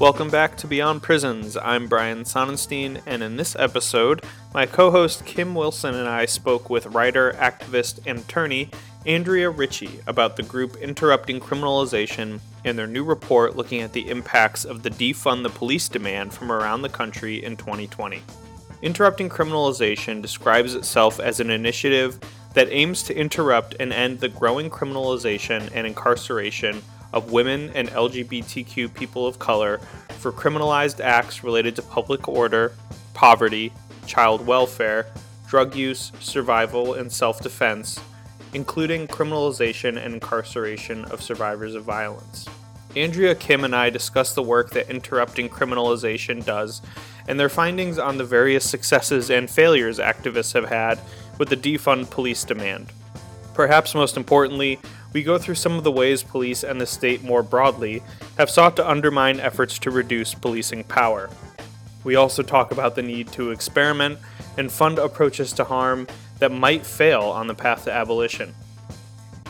Welcome back to Beyond Prisons. I'm Brian Sonenstein, and in this episode, my co host Kim Wilson and I spoke with writer, activist, and attorney Andrea Ritchie about the group Interrupting Criminalization and their new report looking at the impacts of the defund the police demand from around the country in 2020. Interrupting Criminalization describes itself as an initiative that aims to interrupt and end the growing criminalization and incarceration of women and LGBTQ people of color for criminalized acts related to public order, poverty, child welfare, drug use, survival, and self defense, including criminalization and incarceration of survivors of violence. Andrea Kim and I discuss the work that Interrupting Criminalization does and their findings on the various successes and failures activists have had with the defund police demand. Perhaps most importantly, we go through some of the ways police and the state more broadly have sought to undermine efforts to reduce policing power. We also talk about the need to experiment and fund approaches to harm that might fail on the path to abolition.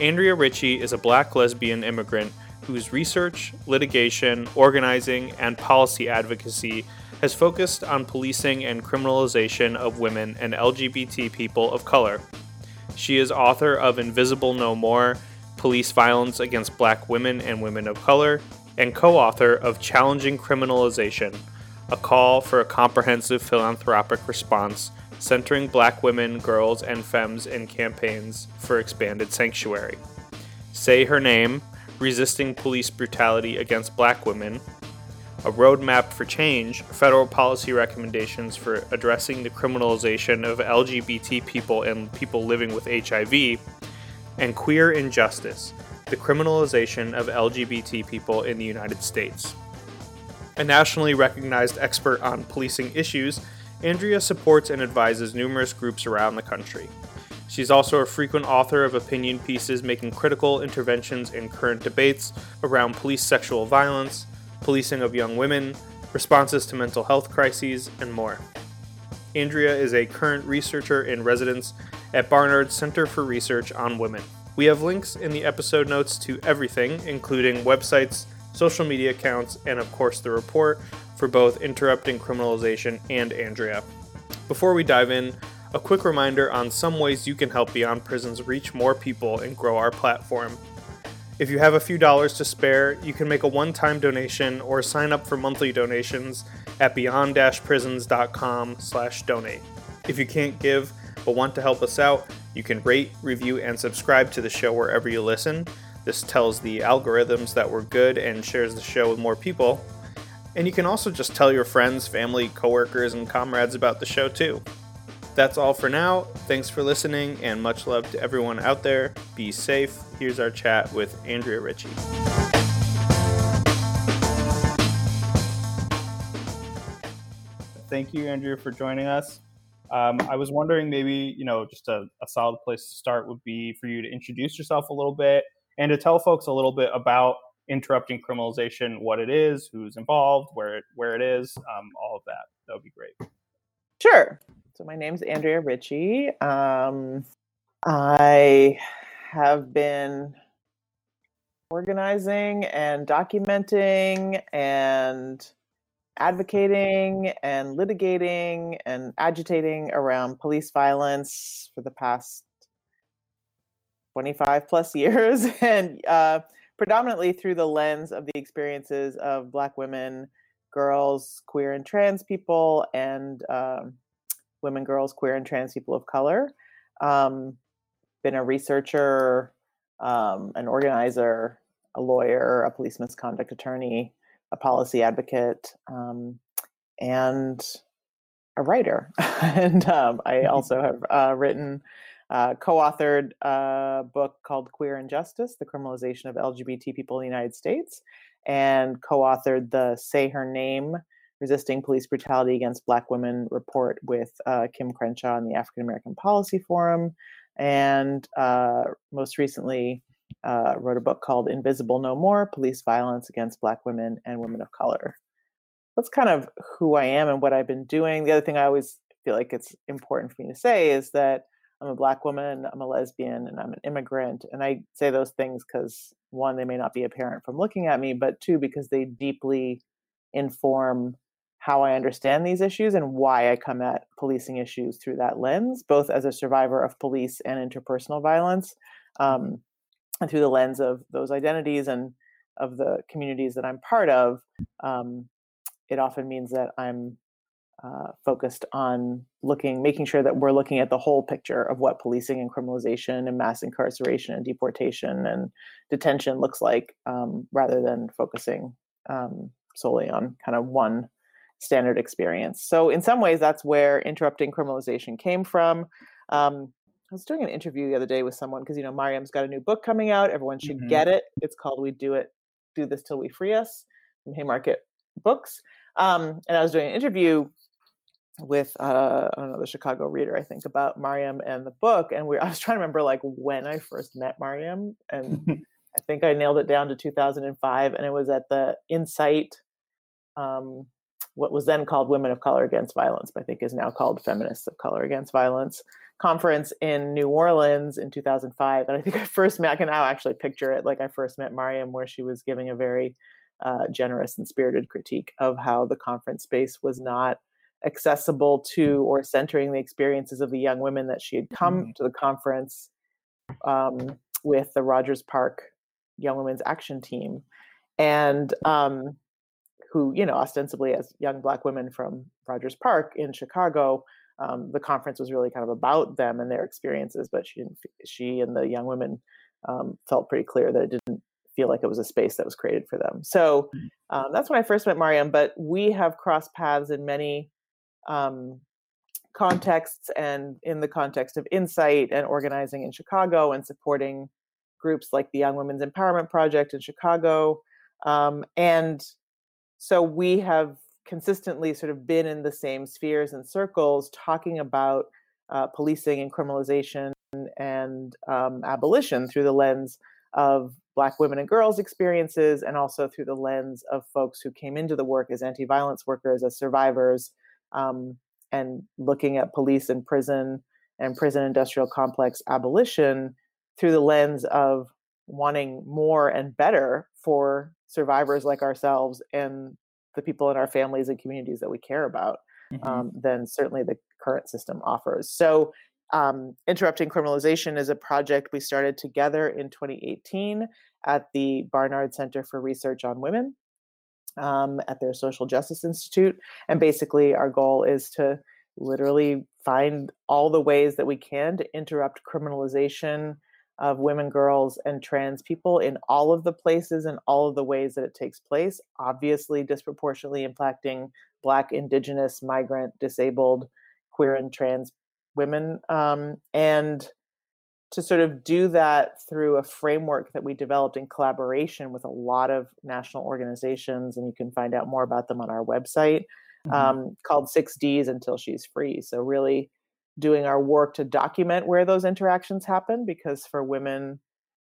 Andrea Ritchie is a black lesbian immigrant whose research, litigation, organizing, and policy advocacy has focused on policing and criminalization of women and LGBT people of color. She is author of Invisible No More Police Violence Against Black Women and Women of Color, and co author of Challenging Criminalization A Call for a Comprehensive Philanthropic Response Centering Black Women, Girls, and Femmes in Campaigns for Expanded Sanctuary. Say Her Name Resisting Police Brutality Against Black Women, a roadmap for change, federal policy recommendations for addressing the criminalization of LGBT people and people living with HIV, and Queer Injustice The Criminalization of LGBT People in the United States. A nationally recognized expert on policing issues, Andrea supports and advises numerous groups around the country. She's also a frequent author of opinion pieces making critical interventions in current debates around police sexual violence, policing of young women, responses to mental health crises, and more. Andrea is a current researcher in residence at Barnard Center for Research on Women. We have links in the episode notes to everything, including websites, social media accounts, and of course the report for both Interrupting Criminalization and Andrea. Before we dive in, a quick reminder on some ways you can help Beyond Prisons reach more people and grow our platform. If you have a few dollars to spare, you can make a one-time donation or sign up for monthly donations at beyond prisons.com slash donate. If you can't give but want to help us out, you can rate, review, and subscribe to the show wherever you listen. This tells the algorithms that we're good and shares the show with more people. And you can also just tell your friends, family, coworkers, and comrades about the show too. That's all for now. Thanks for listening and much love to everyone out there. Be safe. Here's our chat with Andrea Ritchie. Thank you, Andrea, for joining us. Um, I was wondering maybe, you know, just a, a solid place to start would be for you to introduce yourself a little bit and to tell folks a little bit about interrupting criminalization, what it is, who's involved, where it, where it is, um, all of that. That would be great. Sure. So my name's Andrea Ritchie. Um, I have been organizing and documenting and advocating and litigating and agitating around police violence for the past 25 plus years and uh, predominantly through the lens of the experiences of black women girls queer and trans people and um, women, girls, queer, and trans people of color. Um, been a researcher, um, an organizer, a lawyer, a police misconduct attorney, a policy advocate, um, and a writer. and um, I mm-hmm. also have uh, written, uh, co-authored a book called Queer Injustice: The Criminalization of LGBT People in the United States, and co-authored the Say Her Name Resisting Police Brutality Against Black Women report with uh, Kim Crenshaw and the African American Policy Forum, and uh, most recently uh, wrote a book called Invisible No More Police Violence Against Black Women and Women of Color. That's kind of who I am and what I've been doing. The other thing I always feel like it's important for me to say is that I'm a black woman, I'm a lesbian, and I'm an immigrant. And I say those things because one, they may not be apparent from looking at me, but two, because they deeply inform how I understand these issues and why I come at policing issues through that lens, both as a survivor of police and interpersonal violence, um, and through the lens of those identities and of the communities that I'm part of. Um, it often means that I'm uh, focused on looking, making sure that we're looking at the whole picture of what policing and criminalization and mass incarceration and deportation and detention looks like, um, rather than focusing um, solely on kind of one standard experience. So, in some ways, that's where interrupting criminalization came from. Um, I was doing an interview the other day with someone because you know Mariame's got a new book coming out. Everyone should mm-hmm. get it. It's called "We Do It, Do This Till We Free Us" from Haymarket Books. Um, and I was doing an interview with uh, I don't know the Chicago Reader, I think, about Mariame and the book. And we I was trying to remember like when I first met Mariame, and I think I nailed it down to 2005, and it was at the INCITE, um, what was then called Women of Color Against Violence, but I think is now called Feminists of Color Against Violence conference in New Orleans in 2005. And I think I first met, I can now actually picture it like I first met Mariame, where she was giving a very uh, generous and spirited critique of how the conference space was not accessible to or centering the experiences of the young women that she had come mm-hmm. to the conference um, with the Rogers Park Young Women's Action Team, and um, who, you know, ostensibly as young Black women from Rogers Park in Chicago, um, the conference was really kind of about them and their experiences. But she didn't. She and the young women um, felt pretty clear that it didn't feel like it was a space that was created for them. So mm. um, that's when I first met Mariame. But we have crossed paths in many um, contexts and in the context of INCITE and organizing in Chicago and supporting groups like the Young Women's Empowerment Project in Chicago. Um, and so we have consistently sort of been in the same spheres and circles talking about uh, policing and criminalization and um, abolition through the lens of Black women and girls' experiences and also through the lens of folks who came into the work as anti violence workers, as survivors, um, and looking at police and prison and prison industrial complex abolition through the lens of wanting more and better for survivors like ourselves and the people in our families and communities that we care about mm-hmm. um, than certainly the current system offers. So, um, Interrupting Criminalization is a project we started together in 2018 at the Barnard Center for Research on Women um, at their Social Justice Institute. And basically, our goal is to literally find all the ways that we can to interrupt criminalization of women, girls, and trans people in all of the places and all of the ways that it takes place, obviously disproportionately impacting Black, Indigenous, migrant, disabled, queer, and trans women. Um, and to sort of do that through a framework that we developed in collaboration with a lot of national organizations, and you can find out more about them on our website, mm-hmm. um, called Six Ds Until She's Free. So, really doing our work to document where those interactions happen, because for women,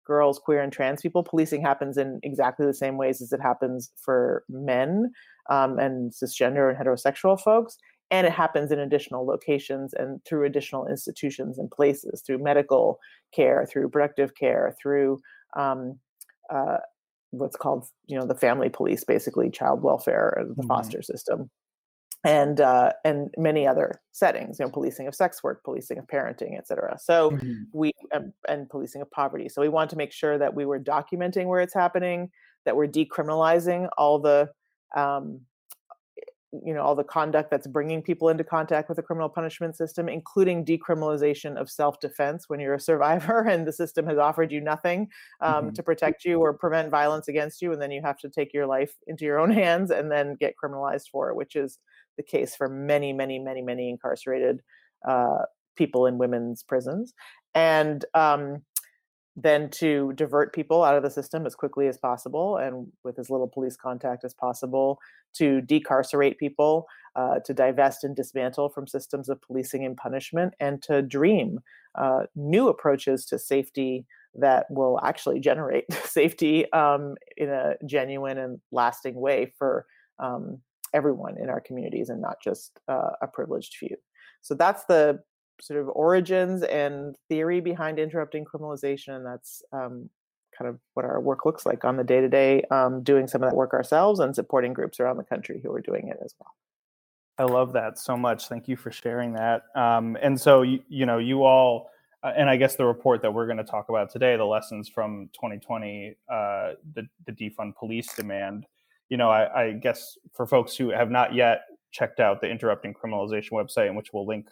girls, queer, and trans people, policing happens in exactly the same ways as it happens for men um, and cisgender and heterosexual folks and it happens in additional locations and through additional institutions and places through medical care through productive care through um, uh, what's called you know the family police basically child welfare and the mm-hmm. foster system and uh, and many other settings you know policing of sex work policing of parenting etc so mm-hmm. we um, and policing of poverty so we want to make sure that we were documenting where it's happening that we're decriminalizing all the um, you know all the conduct that's bringing people into contact with the criminal punishment system including decriminalization of self-defense when you're a survivor and the system has offered you nothing um, mm-hmm. to protect you or prevent violence against you and then you have to take your life into your own hands and then get criminalized for it which is the case for many many many many incarcerated uh, people in women's prisons and um, then to divert people out of the system as quickly as possible and with as little police contact as possible, to decarcerate people, uh, to divest and dismantle from systems of policing and punishment, and to dream uh, new approaches to safety that will actually generate safety um, in a genuine and lasting way for um, everyone in our communities and not just uh, a privileged few. So that's the sort of origins and theory behind interrupting criminalization. And that's um, kind of what our work looks like on the day to day, doing some of that work ourselves and supporting groups around the country who are doing it as well. I love that so much. Thank you for sharing that. Um, and so, you, you know, you all, uh, and I guess the report that we're going to talk about today, the lessons from 2020, uh, the, the defund police demand, you know, I, I, guess for folks who have not yet checked out the Interrupting Criminalization website, in which we'll link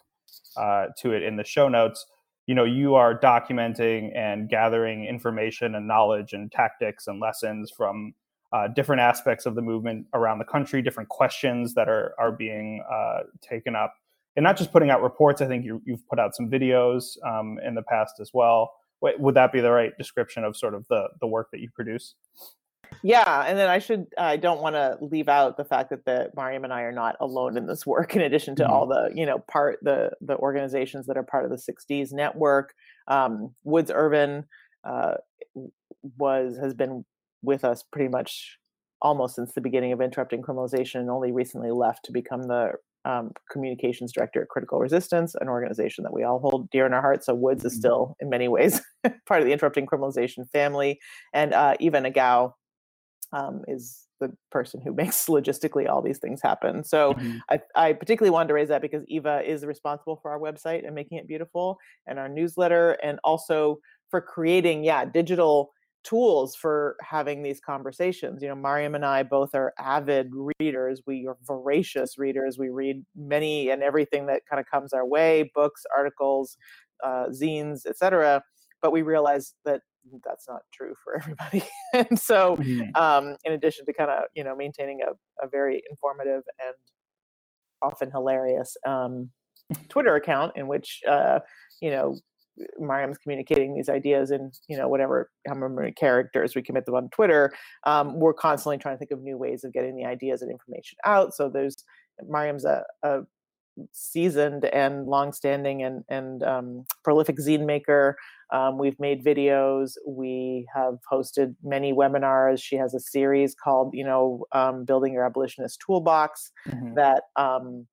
uh, to it in the show notes, you know, you are documenting and gathering information and knowledge and tactics and lessons from uh, different aspects of the movement around the country, different questions that are are being uh, taken up, and not just putting out reports. I think you, have put out some videos um, in the past as well. Would that be the right description of sort of the the work that you produce? Yeah, and then I should I don't want to leave out the fact that the Mariame and I are not alone in this work. In addition to mm-hmm. all the you know part the the organizations that are part of the Six Ds network, um, Woods Ervin uh, was has been with us pretty much almost since the beginning of interrupting criminalization and only recently left to become the um, communications director at critical resistance an organization that we all hold dear in our hearts so woods is mm-hmm. still in many ways part of the interrupting criminalization family and uh, eva nagao um, is the person who makes logistically all these things happen so mm-hmm. I, I, particularly wanted to raise that because eva is responsible for our website and making it beautiful and our newsletter and also for creating yeah digital tools for having these conversations. You know, Mariame and I both are avid readers. We are voracious readers. We read many and everything that kind of comes our way, books, articles, uh, zines, etc. But we realize that that's not true for everybody. and so, mm-hmm. um, in addition to kind of you know maintaining a, a very informative and often hilarious um, Twitter account in which uh, you know Mariame's communicating these ideas in you know whatever how many characters we commit them on Twitter. Um, we're constantly trying to think of new ways of getting the ideas and information out. So there's Mariame's a, a seasoned and longstanding and and um, prolific zine maker. Um, we've made videos. We have hosted many webinars. She has a series called you know um, building your abolitionist toolbox mm-hmm. that um,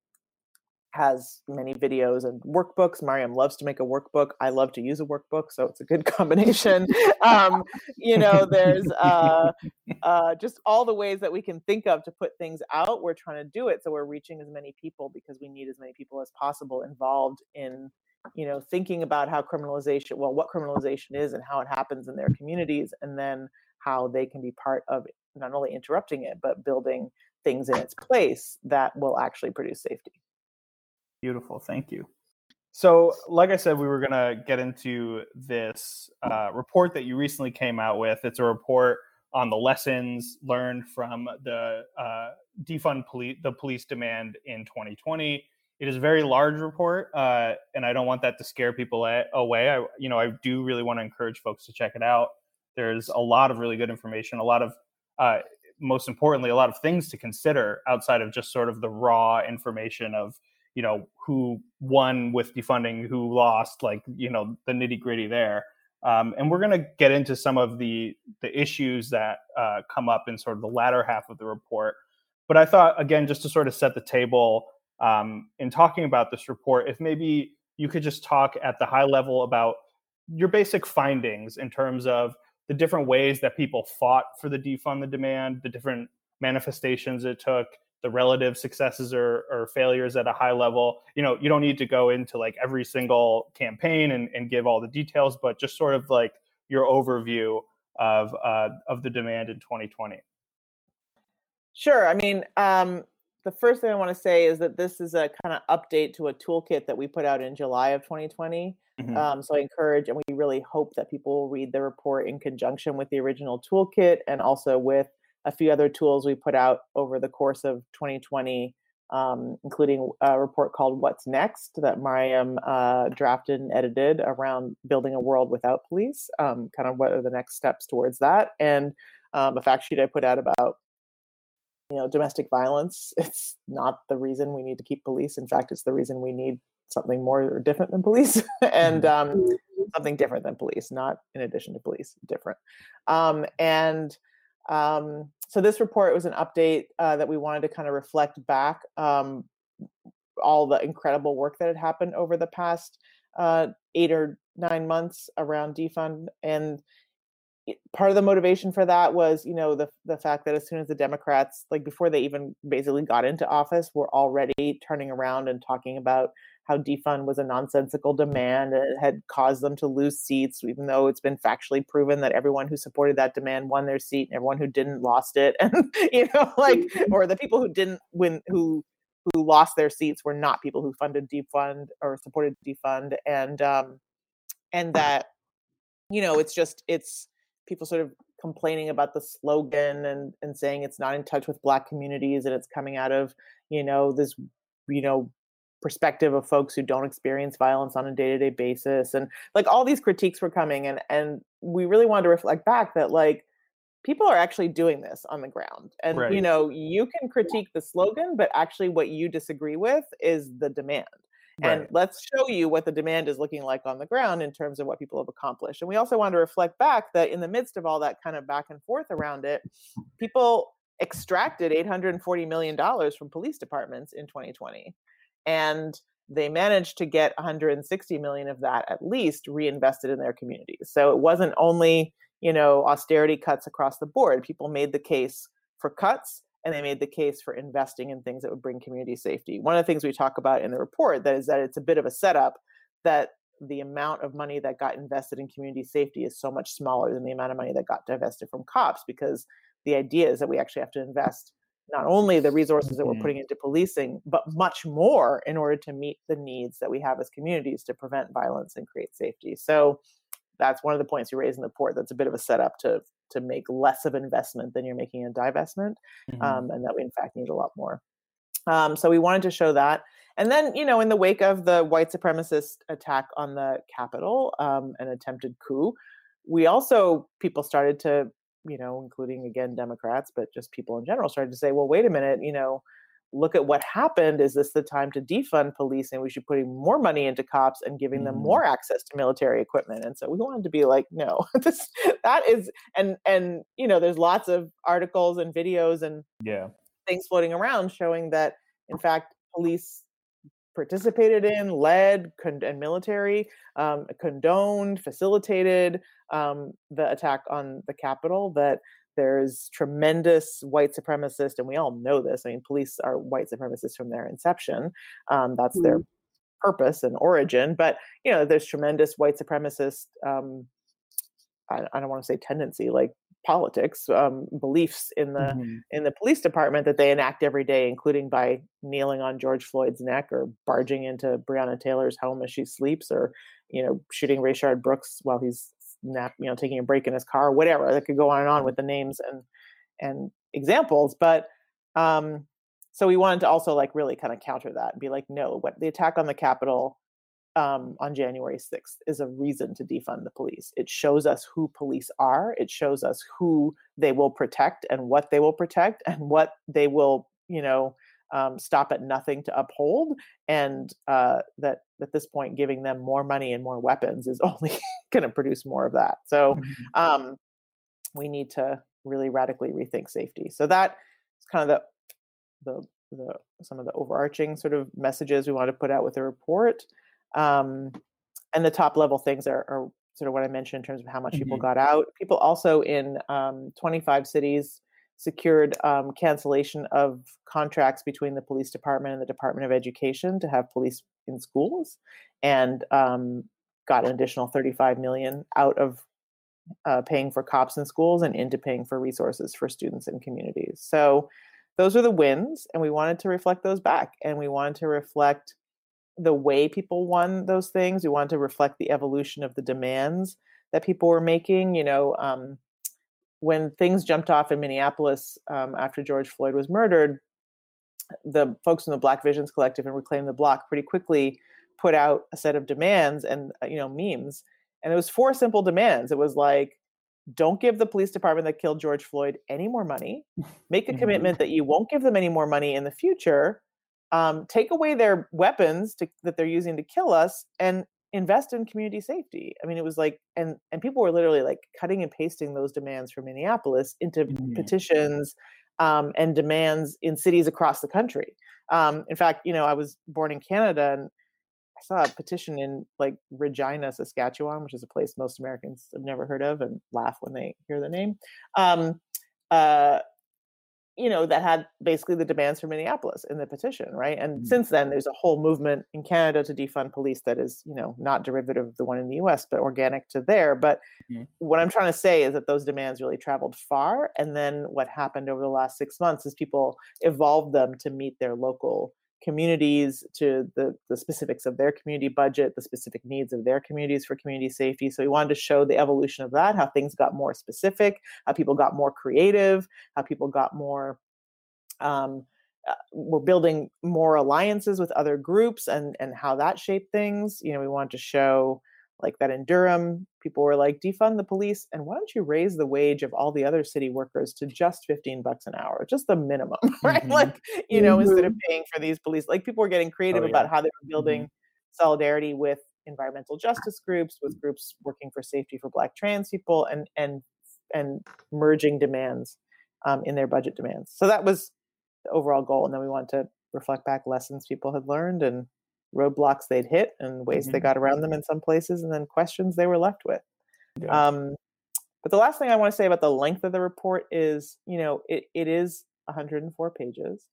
has many videos and workbooks. Mariame loves to make a workbook. I love to use a workbook, so it's a good combination. um, you know, there's uh, uh, just all the ways that we can think of to put things out. We're trying to do it, so we're reaching as many people because we need as many people as possible involved in, you know, thinking about how criminalization, well, what criminalization is and how it happens in their communities, and then how they can be part of not only interrupting it but building things in its place that will actually produce safety. Beautiful. Thank you. So, like I said, we were going to get into this uh, report that you recently came out with. It's a report on the lessons learned from the uh, defund police, the police demand in 2020. It is a very large report, uh, and I don't want that to scare people away. I, you know, I do really want to encourage folks to check it out. There's a lot of really good information, a lot of, uh, most importantly, a lot of things to consider outside of just sort of the raw information of you know who won with defunding who lost like you know the nitty gritty there. Um, and we're going to get into some of the the issues that uh, come up in sort of the latter half of the report. But i thought again just to sort of set the table um, in talking about this report if maybe you could just talk at the high level about your basic findings in terms of the different ways that people fought for the defund the demand the different manifestations it took the relative successes or, or, failures at a high level. You know, you don't need to go into like every single campaign and, and give all the details, but just sort of like your overview of uh, of the demand in 2020. Sure. I mean, um, the first thing I want to say is that this is a kind of update to a toolkit that we put out in July of 2020. Mm-hmm. Um, so I encourage and we really hope that people will read the report in conjunction with the original toolkit and also with a few other tools we put out over the course of 2020, um, including a report called What's Next that Mariame uh, drafted and edited around building a world without police, um, kind of what are the next steps towards that, and um, a fact sheet I put out about you know domestic violence. It's not the reason we need to keep police. In fact, it's the reason we need something more or different than police and mm-hmm. um, something different than police, not in addition to police, different. Um, and um, so this report was an update uh, that we wanted to kind of reflect back um, all the incredible work that had happened over the past uh, eight or nine months around defund and part of the motivation for that was you know the the fact that as soon as the democrats like before they even basically got into office were already turning around and talking about how defund was a nonsensical demand and it had caused them to lose seats even though it's been factually proven that everyone who supported that demand won their seat and everyone who didn't lost it. And you know like or the people who didn't win who who lost their seats were not people who funded defund or supported defund. And um and that you know it's just it's people sort of complaining about the slogan and and saying it's not in touch with black communities and it's coming out of you know this you know perspective of folks who don't experience violence on a day-to-day basis and like all these critiques were coming and and we really wanted to reflect back that like people are actually doing this on the ground and right. you know you can critique the slogan but actually what you disagree with is the demand and let's show you what the demand is looking like on the ground in terms of what people have accomplished. And we also want to reflect back that in the midst of all that kind of back and forth around it, people extracted $840 million from police departments in 2020. And they managed to get 160 million of that at least reinvested in their communities. So it wasn't only, you know, austerity cuts across the board. People made the case for cuts and they made the case for investing in things that would bring community safety. One of the things we talk about in the report that is that it's a bit of a setup that the amount of money that got invested in community safety is so much smaller than the amount of money that got divested from cops because the idea is that we actually have to invest not only the resources that we're mm-hmm. putting into policing, but much more in order to meet the needs that we have as communities to prevent violence and create safety. So that's one of the points you raise in the report. That's a bit of a setup to to make less of investment than you're making in divestment, mm-hmm. um, and that we in fact need a lot more. Um, so we wanted to show that. And then, you know, in the wake of the white supremacist attack on the Capitol, um, an attempted coup, we also people started to, you know, including again Democrats, but just people in general started to say, well, wait a minute, you know, look at what happened. Is this the time to defund police and we should put more money into cops and giving them mm-hmm. more access to military equipment? And so we wanted to be like, no, this that is and and you know, there's lots of articles and videos and yeah things floating around showing that in fact police participated in, led, con- and military um, condoned, facilitated um, the attack on the Capitol. That there's tremendous white supremacist, and we all know this. I mean, police are white supremacists from their inception. Um, that's mm-hmm. their purpose and origin. But you know, there's tremendous white supremacist. Um, I, I, don't want to say tendency, like politics, um, beliefs in the mm-hmm. in the police department that they enact every day, including by kneeling on George Floyd's neck or barging into Breonna Taylor's home as she sleeps, or you know, shooting Rayshard Brooks while he's nap, you know, taking a break in his car, whatever. That could go on and on with the names and and examples. But um, so we wanted to also like really kind of counter that and be like, no, what the attack on the Capitol um, on January 6th is a reason to defund the police. It shows us who police are. It shows us who they will protect and what they will protect and what they will, you know, um, stop at nothing to uphold, and uh, that at this point, giving them more money and more weapons is only going to produce more of that. So mm-hmm. um, we need to really radically rethink safety. So that is kind of the the the some of the overarching sort of messages we want to put out with the report. Um, and the top level things are, are, sort of what I mentioned in terms of how much mm-hmm. people got out. People also in um, 25 cities secured um, cancellation of contracts between the police department and the Department of Education to have police in schools, and um, got an additional 35 million out of uh, paying for cops in schools and into paying for resources for students and communities. So those are the wins, and we wanted to reflect those back, and we wanted to reflect the way people won those things. We wanted to reflect the evolution of the demands that people were making. You know, um, when things jumped off in Minneapolis um, after George Floyd was murdered, the folks in the Black Visions Collective and Reclaim the Block pretty quickly put out a set of demands and uh, you know memes, and it was four simple demands. It was like, don't give the police department that killed George Floyd any more money. Make a mm-hmm. commitment that you won't give them any more money in the future. Um, take away their weapons to, that they're using to kill us, and invest in community safety. I mean, it was like, and and people were literally like cutting and pasting those demands from Minneapolis into mm-hmm. petitions um, and demands in cities across the country. Um, in fact, you know, I was born in Canada, and I saw a petition in like Regina, Saskatchewan, which is a place most Americans have never heard of and laugh when they hear the name. Um, uh, you know, that had basically the demands for Minneapolis in the petition, right? And mm-hmm. since then, there's a whole movement in Canada to defund police that is, you know, not derivative of the one in the US, but organic to there. But mm-hmm. what I'm trying to say is that those demands really traveled far. And then what happened over the last six months is people evolved them to meet their local communities to the, the specifics of their community budget, the specific needs of their communities for community safety. So we wanted to show the evolution of that, how things got more specific, how people got more creative, how people got more um, uh, we're building more alliances with other groups and and how that shaped things. You know, we wanted to show like that in Durham, people were like, defund the police, and why don't you raise the wage of all the other city workers to just 15 bucks an hour, just the minimum, right? Mm-hmm. Like, you know, mm-hmm. instead of paying for these police, like people were getting creative oh, yeah. about how they were building mm-hmm. solidarity with environmental justice groups, with groups working for safety for Black trans people, and and and merging demands um, in their budget demands. So that was the overall goal, and then we want to reflect back lessons people had learned and roadblocks they'd hit and ways mm-hmm. they got around them in some places and then questions they were left with yeah. um, but the last thing i want to say about the length of the report is you know it, it is 104 pages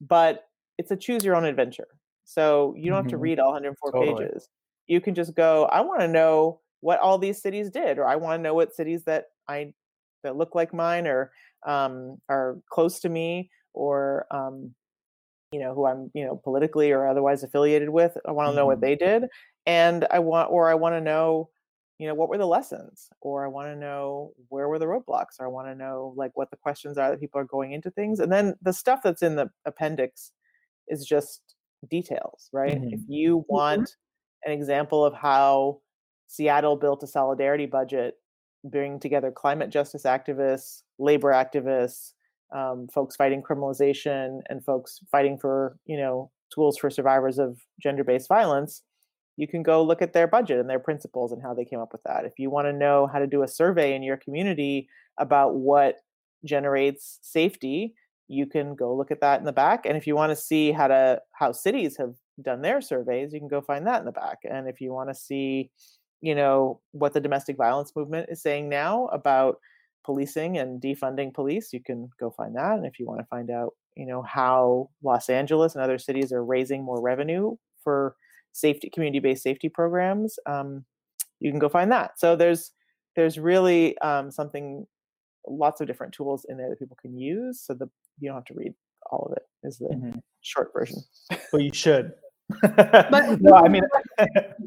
but it's a choose your own adventure so you don't mm-hmm. have to mm-hmm. read all 104 totally. pages you can just go i want to know what all these cities did or i want to know what cities that i that look like mine or um, are close to me or um, you know who i'm you know politically or otherwise affiliated with i want to know what mm-hmm. they did and i want or i want to know you know what were the lessons or i want to know where were the roadblocks or i want to know like what the questions are that people are going into things and then the stuff that's in the appendix is just details right mm-hmm. if you mm-hmm. want an example of how seattle built a solidarity budget bringing together climate justice activists labor activists um, folks fighting criminalization and folks fighting for you know tools for survivors of gender-based violence you can go look at their budget and their principles and how they came up with that. If you want to know how to do a survey in your community about what generates safety you can go look at that in the back and if you want to see how to how cities have done their surveys you can go find that in the back. And if you want to see you know what the domestic violence movement is saying now about policing and defunding police, you can go find that. And if you want to find out, you know, how Los Angeles and other cities are raising more revenue for safety, community-based safety programs, um, you can go find that. So there's there's really um, something, lots of different tools in there that people can use, so that you don't have to read all of it. Is the mm-hmm. short version. well, you should but no, I mean,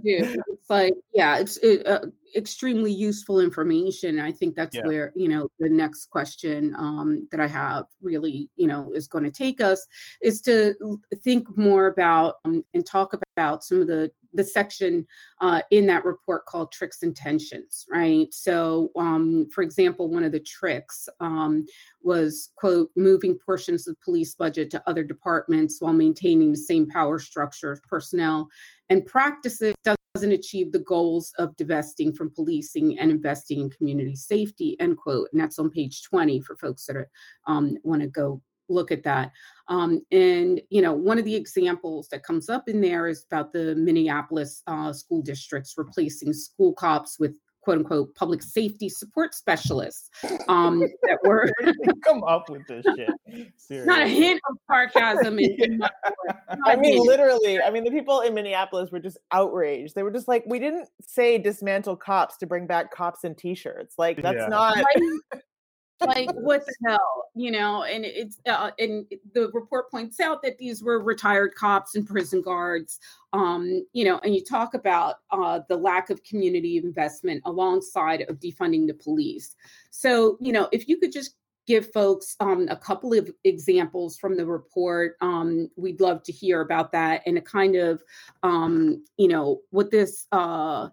it's like yeah, it's it, uh, extremely useful information. I think that's yeah. where you know the next question um, that I have really you know is going to take us is to think more about um, and talk about some of the the section uh, in that report called tricks and tensions, right? So, um, for example, one of the tricks um, was, quote, moving portions of police budget to other departments while maintaining the same power structure of personnel and practices doesn't achieve the goals of divesting from policing and investing in community safety, end quote. And that's on page 20 for folks that um, want to go look at that. Um, and you know, one of the examples that comes up in there is about the Minneapolis uh, school districts replacing school cops with quote unquote public safety support specialists um, that were come up with this shit. Seriously. Not a hint of sarcasm. In, in I mean, literally. I mean, the people in Minneapolis were just outraged. They were just like, "We didn't say dismantle cops to bring back cops in t-shirts. Like that's yeah. not." Like what the hell you know and it's uh, and the report points out that these were retired cops and prison guards um you know and you talk about uh the lack of community investment alongside of defunding the police. So you know if you could just give folks um, a couple of examples from the report um, we'd love to hear about that and a kind of um, you know what this uh,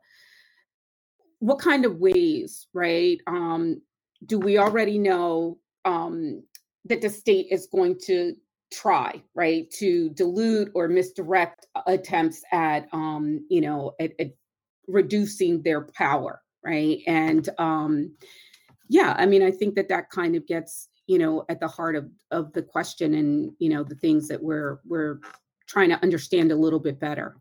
what kind of ways right um, do we already know um, that the state is going to try right to dilute or misdirect attempts at um, you know at, at reducing their power right and um, yeah i mean i think that that kind of gets you know at the heart of of the question and you know the things that we're we're trying to understand a little bit better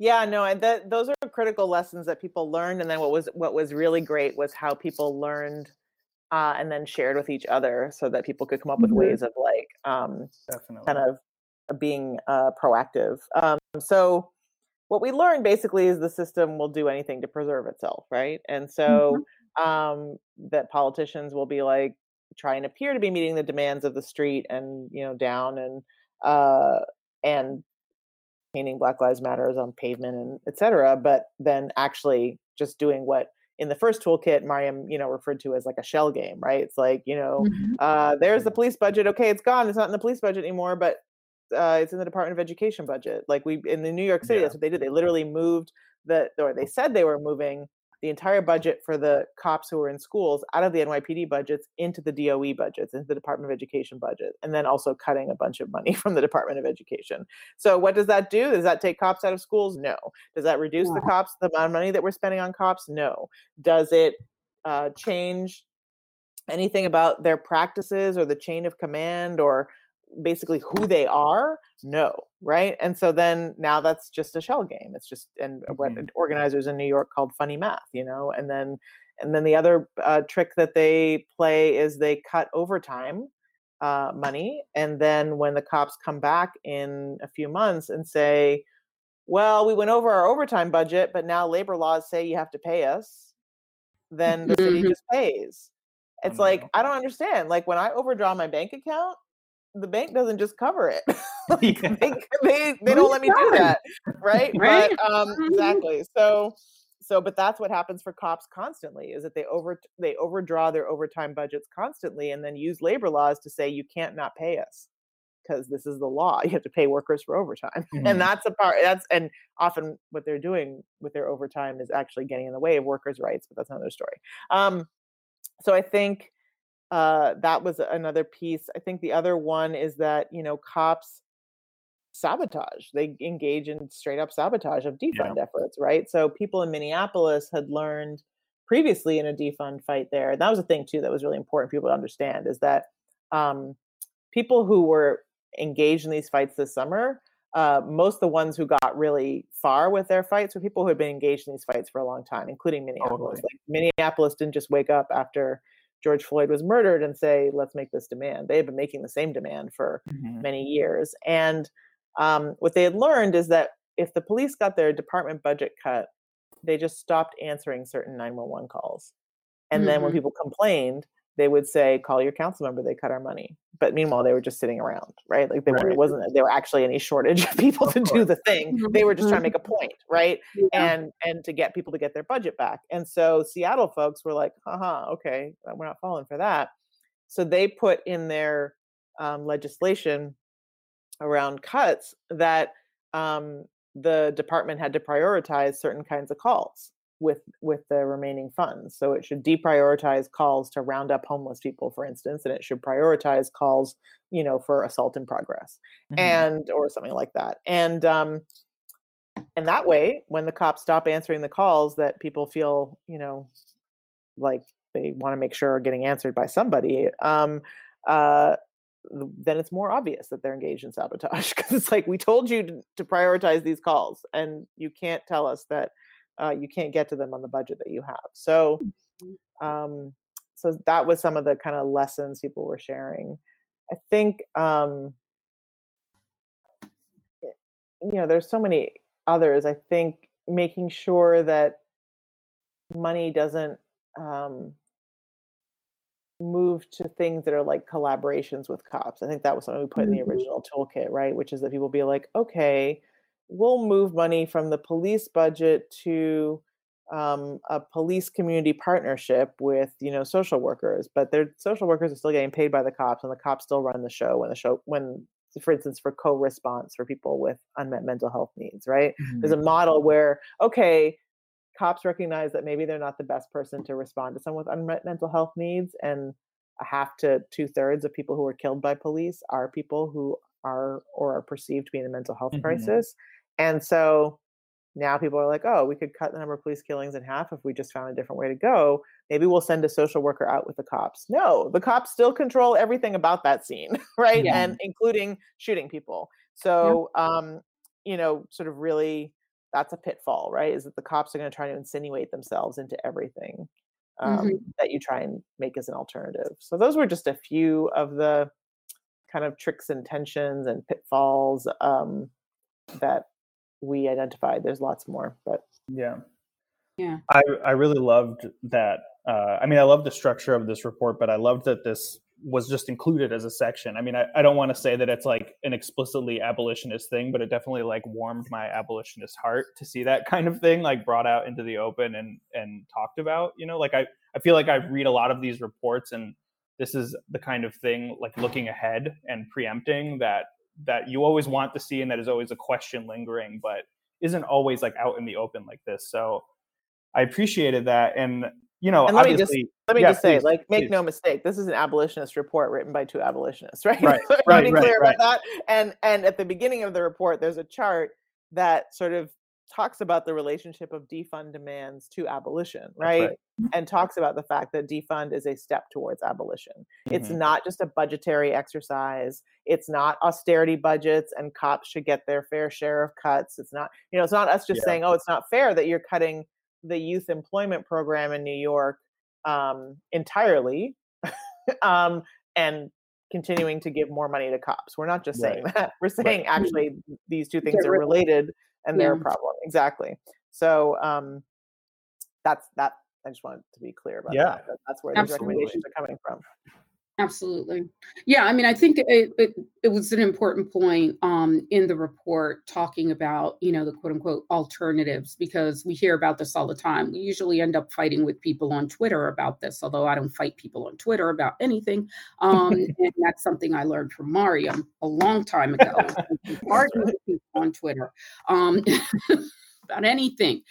Yeah, no, and that those are critical lessons that people learned. And then what was what was really great was how people learned uh, and then shared with each other so that people could come up with mm-hmm. ways of like um, kind of being uh, proactive. Um, so what we learned basically is the system will do anything to preserve itself, right? And so mm-hmm. um, that politicians will be like try and appear to be meeting the demands of the street and you know down and uh, and painting Black Lives Matters on pavement and etc. But then actually just doing what in the first toolkit Mariame, you know, referred to as like a shell game, right? It's like, you know, mm-hmm. uh, there's the police budget. Okay, it's gone. It's not in the police budget anymore, but uh, it's in the Department of Education budget. Like we in the New York City, yeah. that's what they did. They literally moved the, or they said they were moving the entire budget for the cops who were in schools out of the NYPD budgets into the DOE budgets, into the Department of Education budget, and then also cutting a bunch of money from the Department of Education. So what does that do? Does that take cops out of schools? No. Does that reduce yeah. the cops, the amount of money that we're spending on cops? No. Does it uh, change anything about their practices or the chain of command or basically who they are no right? And so then now that's just a shell game. It's just and what mm-hmm. organizers in new york called funny math you know? And then and then the other uh, trick that they play is they cut overtime uh, money and then when the cops come back in a few months and say well we went over our overtime budget but now labor laws say you have to pay us then the city mm-hmm. just pays. It's like i don't understand. Like when i overdraw my bank account the bank doesn't just cover it. like yeah. they, they, they don't let me do that. Right. right? But um mm-hmm. exactly. So so but that's what happens for cops constantly is that they over they overdraw their overtime budgets constantly and then use labor laws to say you can't not pay us because this is the law you have to pay workers for overtime mm-hmm. and that's a part that's and often what they're doing with their overtime is actually getting in the way of workers rights but that's another story um so i think uh, that was another piece. I think the other one is that you know cops sabotage. They engage in straight up sabotage of defund yeah. efforts, right? So people in Minneapolis had learned previously in a defund fight there. And that was a thing too that was really important for people to understand is that um, people who were engaged in these fights this summer, uh, most of the ones who got really far with their fights were people who had been engaged in these fights for a long time, including Minneapolis. Like Minneapolis didn't just wake up after George Floyd was murdered and say, let's make this demand. They had been making the same demand for mm-hmm. many years. And um, what they had learned is that if the police got their department budget cut, they just stopped answering certain 911 calls. And mm-hmm. then when mm-hmm. people complained, they would say, "Call your council member. They cut our money." But meanwhile, they were just sitting around, right? Like they right. weren't. It wasn't. There were actually any shortage of people of to course. do the thing. Mm-hmm. They were just trying to make a point, right? Yeah. And and to get people to get their budget back. And so Seattle folks were like, "Haha, okay, uh, we're not falling for that." So they put in their um, legislation around cuts that um, the department had to prioritize certain kinds of calls with with the remaining funds. So it should deprioritize calls to round up homeless people, for instance, and it should prioritize calls, you know, for assault in progress, mm-hmm. and or something like that. And um, and that way, when the cops stop answering the calls that people feel, you know, like they want to make sure are getting answered by somebody, um, uh, then it's more obvious that they're engaged in sabotage because it's like we told you to, to prioritize these calls, and you can't tell us that uh, you can't get to them on the budget that you have. So, mm-hmm. um, so that was some of the kind of lessons people were sharing. I think, um, you know, there's so many others. I think making sure that money doesn't um, move to things that are like collaborations with cops. I think that was something we put in the mm-hmm. original toolkit, right? Which is that people be like, okay, we'll move money from the police budget to um, a police community partnership with you know social workers but their social workers are still getting paid by the cops and the cops still run the show when the show when for instance for co-response for people with unmet mental health needs right mm-hmm. there's a model where okay cops recognize that maybe they're not the best person to respond to someone with unmet mental health needs and a half to two thirds of people who are killed by police are people who are or are perceived to be in a mental health mm-hmm. crisis and so now people are like, oh, we could cut the number of police killings in half if we just found a different way to go. Maybe we'll send a social worker out with the cops. No, the cops still control everything about that scene, right? Yeah. And including shooting people. So, yeah. um, you know, sort of really that's a pitfall, right? Is that the cops are going to try to insinuate themselves into everything um, mm-hmm. that you try and make as an alternative. So those were just a few of the kind of tricks and tensions and pitfalls um, that we identified. There's lots more, but yeah, yeah. I I really loved that. Uh, I mean, I love the structure of this report, but I loved that this was just included as a section. I mean, I, I don't want to say that it's like an explicitly abolitionist thing, but it definitely like warmed my abolitionist heart to see that kind of thing like brought out into the open and and talked about. You know, like I I feel like I read a lot of these reports and this is the kind of thing like looking ahead and preempting that that you always want to see and that is always a question lingering, but isn't always like out in the open like this. So I appreciated that and you know, and let me just let me yeah, just say, please, like, make please. no mistake, this is an abolitionist report written by two abolitionists, right? Right, so right, be clear right, about that. And and at the beginning of the report, there's a chart that sort of talks about the relationship of defund demands to abolition, right? right? And talks about the fact that defund is a step towards abolition. Mm-hmm. It's not just a budgetary exercise. It's not austerity budgets and cops should get their fair share of cuts. It's not, you know, it's not us just yeah. saying, oh, it's not fair that you're cutting the youth employment program in New York um, entirely um, and continuing to give more money to cops. We're not just saying that. We're saying right. actually these two things are related and they're yeah. a problem. Exactly. So um, that's that. I just wanted to be clear about yeah. that. That's where these recommendations are coming from. Absolutely. Yeah, I mean, I think it, it, it was an important point um, in the report talking about, you know, the quote unquote alternatives, because we hear about this all the time. We usually end up fighting with people on Twitter about this, although I don't fight people on Twitter about anything. Um, and that's something I learned from Mariame a long time ago. Arguing with people on Twitter um, about anything.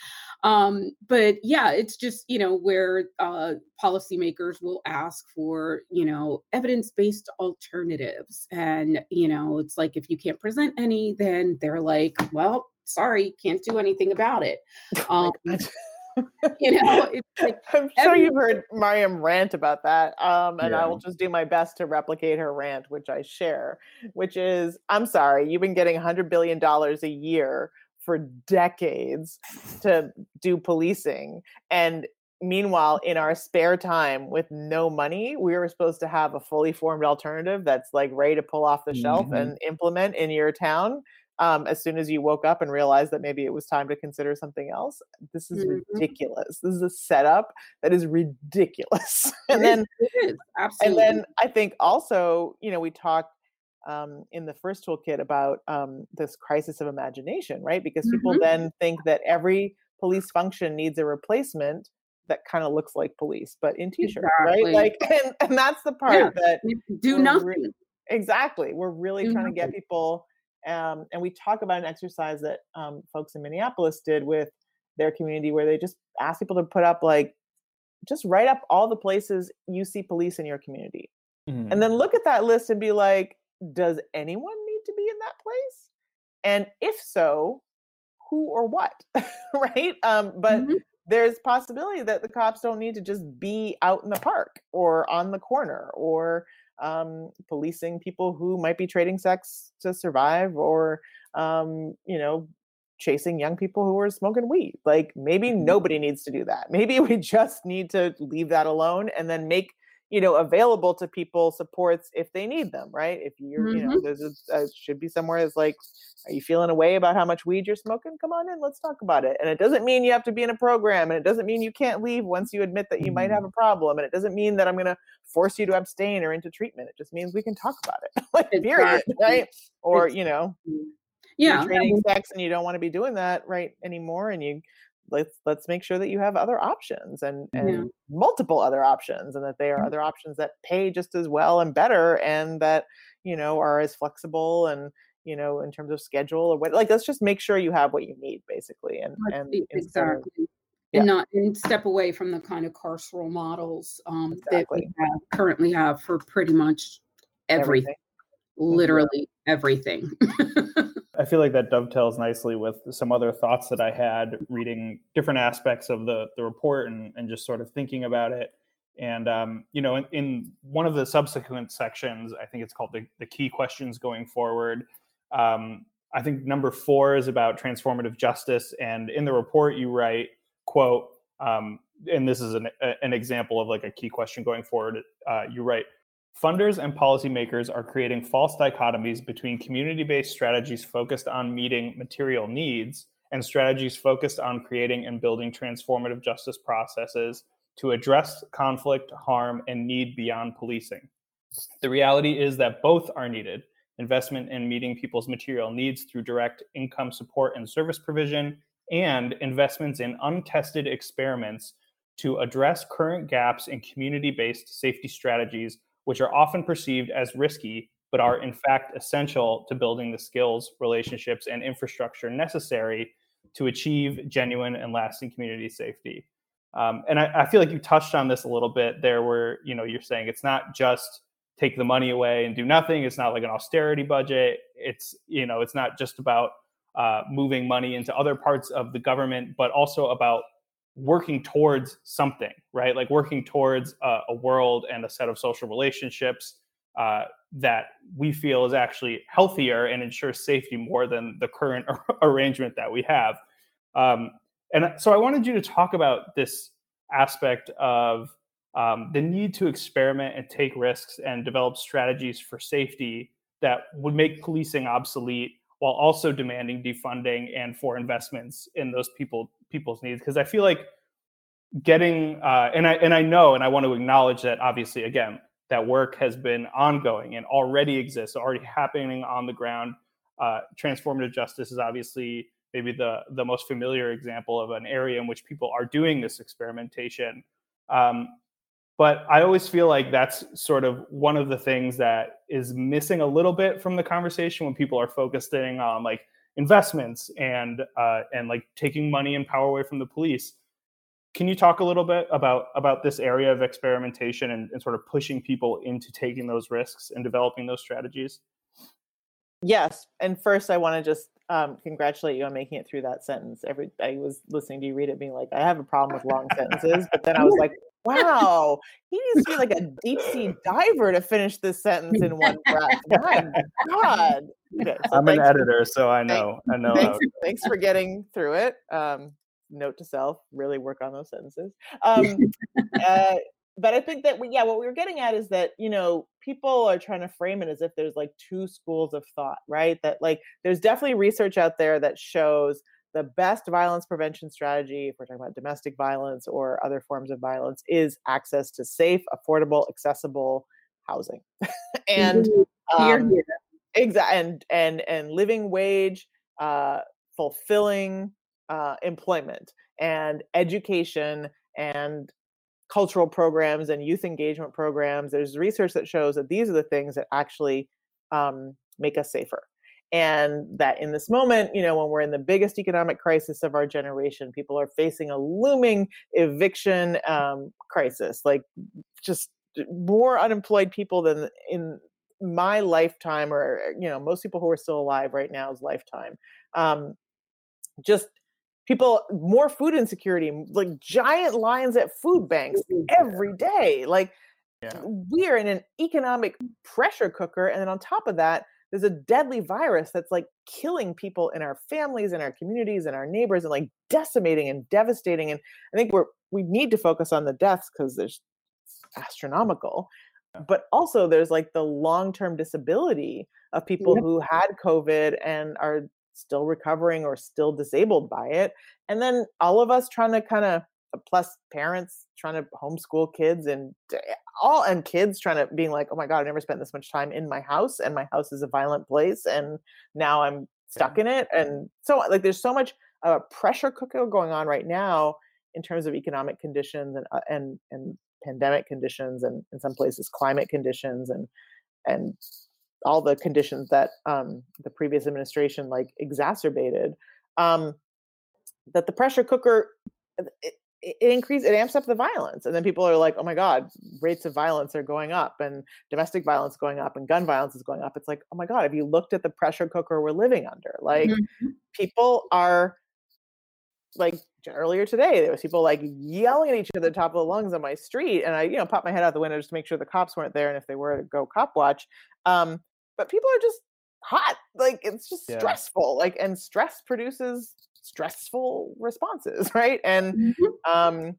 Um, but yeah, it's just, you know, where uh, policymakers will ask for, you know, evidence based alternatives. And, you know, it's like if you can't present any, then they're like, well, sorry, can't do anything about it. Um, you know, like I'm sure every- you've heard Mariame rant about that. Um, and yeah. I will just do my best to replicate her rant, which I share, which is I'm sorry, you've been getting $100 billion a year for decades to do policing. And meanwhile, in our spare time with no money, we were supposed to have a fully formed alternative that's like ready to pull off the shelf mm-hmm. and implement in your town. Um, as soon as you woke up and realized that maybe it was time to consider something else. This is mm-hmm. ridiculous. This is a setup that is ridiculous. and then, and then I think also, you know, we talked um, in the first toolkit about um, this crisis of imagination, right? Because mm-hmm. people then think that every police function needs a replacement that kind of looks like police, but in t-shirt, exactly. right? Like, and, and that's the part yeah. that do nothing. Exactly, we're really do trying nothing. to get people. Um, and we talk about an exercise that um, folks in Minneapolis did with their community, where they just asked people to put up like, just write up all the places you see police in your community, mm-hmm. and then look at that list and be like, does anyone need to be in that place? And if so, who or what? right? Um, but mm-hmm. there's possibility that the cops don't need to just be out in the park or on the corner or um, policing people who might be trading sex to survive or um, you know chasing young people who are smoking weed like maybe mm-hmm. nobody needs to do that maybe we just need to leave that alone and then make you know available to people supports if they need them right if you're mm-hmm. you know mm-hmm. there's a, a, should be somewhere that's like are you feeling a way about how much weed you're smoking come on in let's talk about it and it doesn't mean you have to be in a program and it doesn't mean you can't leave once you admit that you might have mm-hmm. a problem and it doesn't mean that i'm going to force you to abstain or into treatment it just means we can talk about it like period right or you know yeah trading sex and you don't want to be doing that right anymore and you let's let's make sure that you have other options and and yeah. multiple other options and that they are mm-hmm. other options that pay just as well and better and that you know are as flexible and you know in terms of schedule or what like let's just make sure you have what you need basically and and exactly of, yeah. and not and step away from the kind of carceral models um, exactly. that we have, currently have for pretty much everything, everything. Mm-hmm. literally yeah. everything I feel like that dovetails nicely with some other thoughts that I had reading different aspects of the, the report and, and just sort of thinking about it. And, um, you know, in, in, one of the subsequent sections, I think it's called the, the key questions going forward. Um, I think number four is about transformative justice. And in the report, you write, quote, um, and this is an, an example of like a key question going forward. Uh, you write, funders and policymakers are creating false dichotomies between community-based strategies focused on meeting material needs and strategies focused on creating and building transformative justice processes to address conflict, harm, and need beyond policing. The reality is that both are needed investment in meeting people's material needs through direct income support and service provision, and investments in untested experiments to address current gaps in community based safety strategies, which are often perceived as risky, but are in fact essential to building the skills, relationships, and infrastructure necessary to achieve genuine and lasting community safety. Um, and I, I, feel like you touched on this a little bit there, where you know you're saying it's not just take the money away and do nothing. It's not like an austerity budget. It's you know it's not just about uh, moving money into other parts of the government, but also about working towards something, right? Like working towards a, a world and a set of social relationships uh, that we feel is actually healthier and ensures safety more than the current arrangement that we have. Um, and so I wanted you to talk about this aspect of um, the need to experiment and take risks and develop strategies for safety that would make policing obsolete while also demanding defunding and for investments in those people people's needs because i feel like getting uh, and i and i know and i want to acknowledge that obviously again that work has been ongoing and already exists already happening on the ground. Uh, transformative justice is obviously maybe the the most familiar example of an area in which people are doing this experimentation. Um, but I always feel like that's sort of one of the things that is missing a little bit from the conversation when people are focusing on like investments and uh, and like taking money and power away from the police. Can you talk a little bit about about this area of experimentation and, and sort of pushing people into taking those risks and developing those strategies? Yes, and first I want to just um, congratulate you on making it through that sentence. Every I was listening to you read it, being like, I have a problem with long sentences, but then I was like, Wow, he needs to be like a deep sea diver to finish this sentence in one breath. My God. Okay, so I'm an editor, so I know. I know. Thanks, thanks, for getting through it. Um, note to self: really work on those sentences. Um, uh, but I think that we, yeah, what we were getting at is that you know people are trying to frame it as if there's like two schools of thought, right? That like there's definitely research out there that shows the best violence prevention strategy, if we're talking about domestic violence or other forms of violence, is access to safe, affordable, accessible housing. and um, exactly and and and living wage, uh, fulfilling uh, employment and education and cultural programs and youth engagement programs. There's research that shows that these are the things that actually um, make us safer and that in this moment you know when we're in the biggest economic crisis of our generation people are facing a looming eviction um, crisis like just more unemployed people than in my lifetime or you know most people who are still alive right now is lifetime um, just people more food insecurity like giant lines at food banks every day like yeah. we're in an economic pressure cooker and then on top of that there's a deadly virus that's like killing people in our families and our communities and our neighbors and like decimating and devastating and i think we're we need to focus on the deaths because there's astronomical but also there's like the long-term disability of people yeah. who had covid and are still recovering or still disabled by it and then all of us trying to kind of plus parents trying to homeschool kids and all and kids trying to being like oh my god i never spent this much time in my house and my house is a violent place and now i'm stuck in it and so like there's so much uh, pressure cooker going on right now in terms of economic conditions and uh, and and pandemic conditions and in some places climate conditions and and all the conditions that um, the previous administration like exacerbated um, that the pressure cooker it, it increases it amps up the violence. And then people are like oh my god rates of violence are going up and domestic violence going up and gun violence is going up. It's like oh my god have you looked at the pressure cooker we're living under? Like mm-hmm. people are like earlier today there was people like yelling at each other top of the lungs on my street and i you know popped my head out the window just to make sure the cops weren't there and if they were to go cop watch um, but people are just hot like it's just yeah. stressful like and stress produces stressful responses right and mm-hmm. um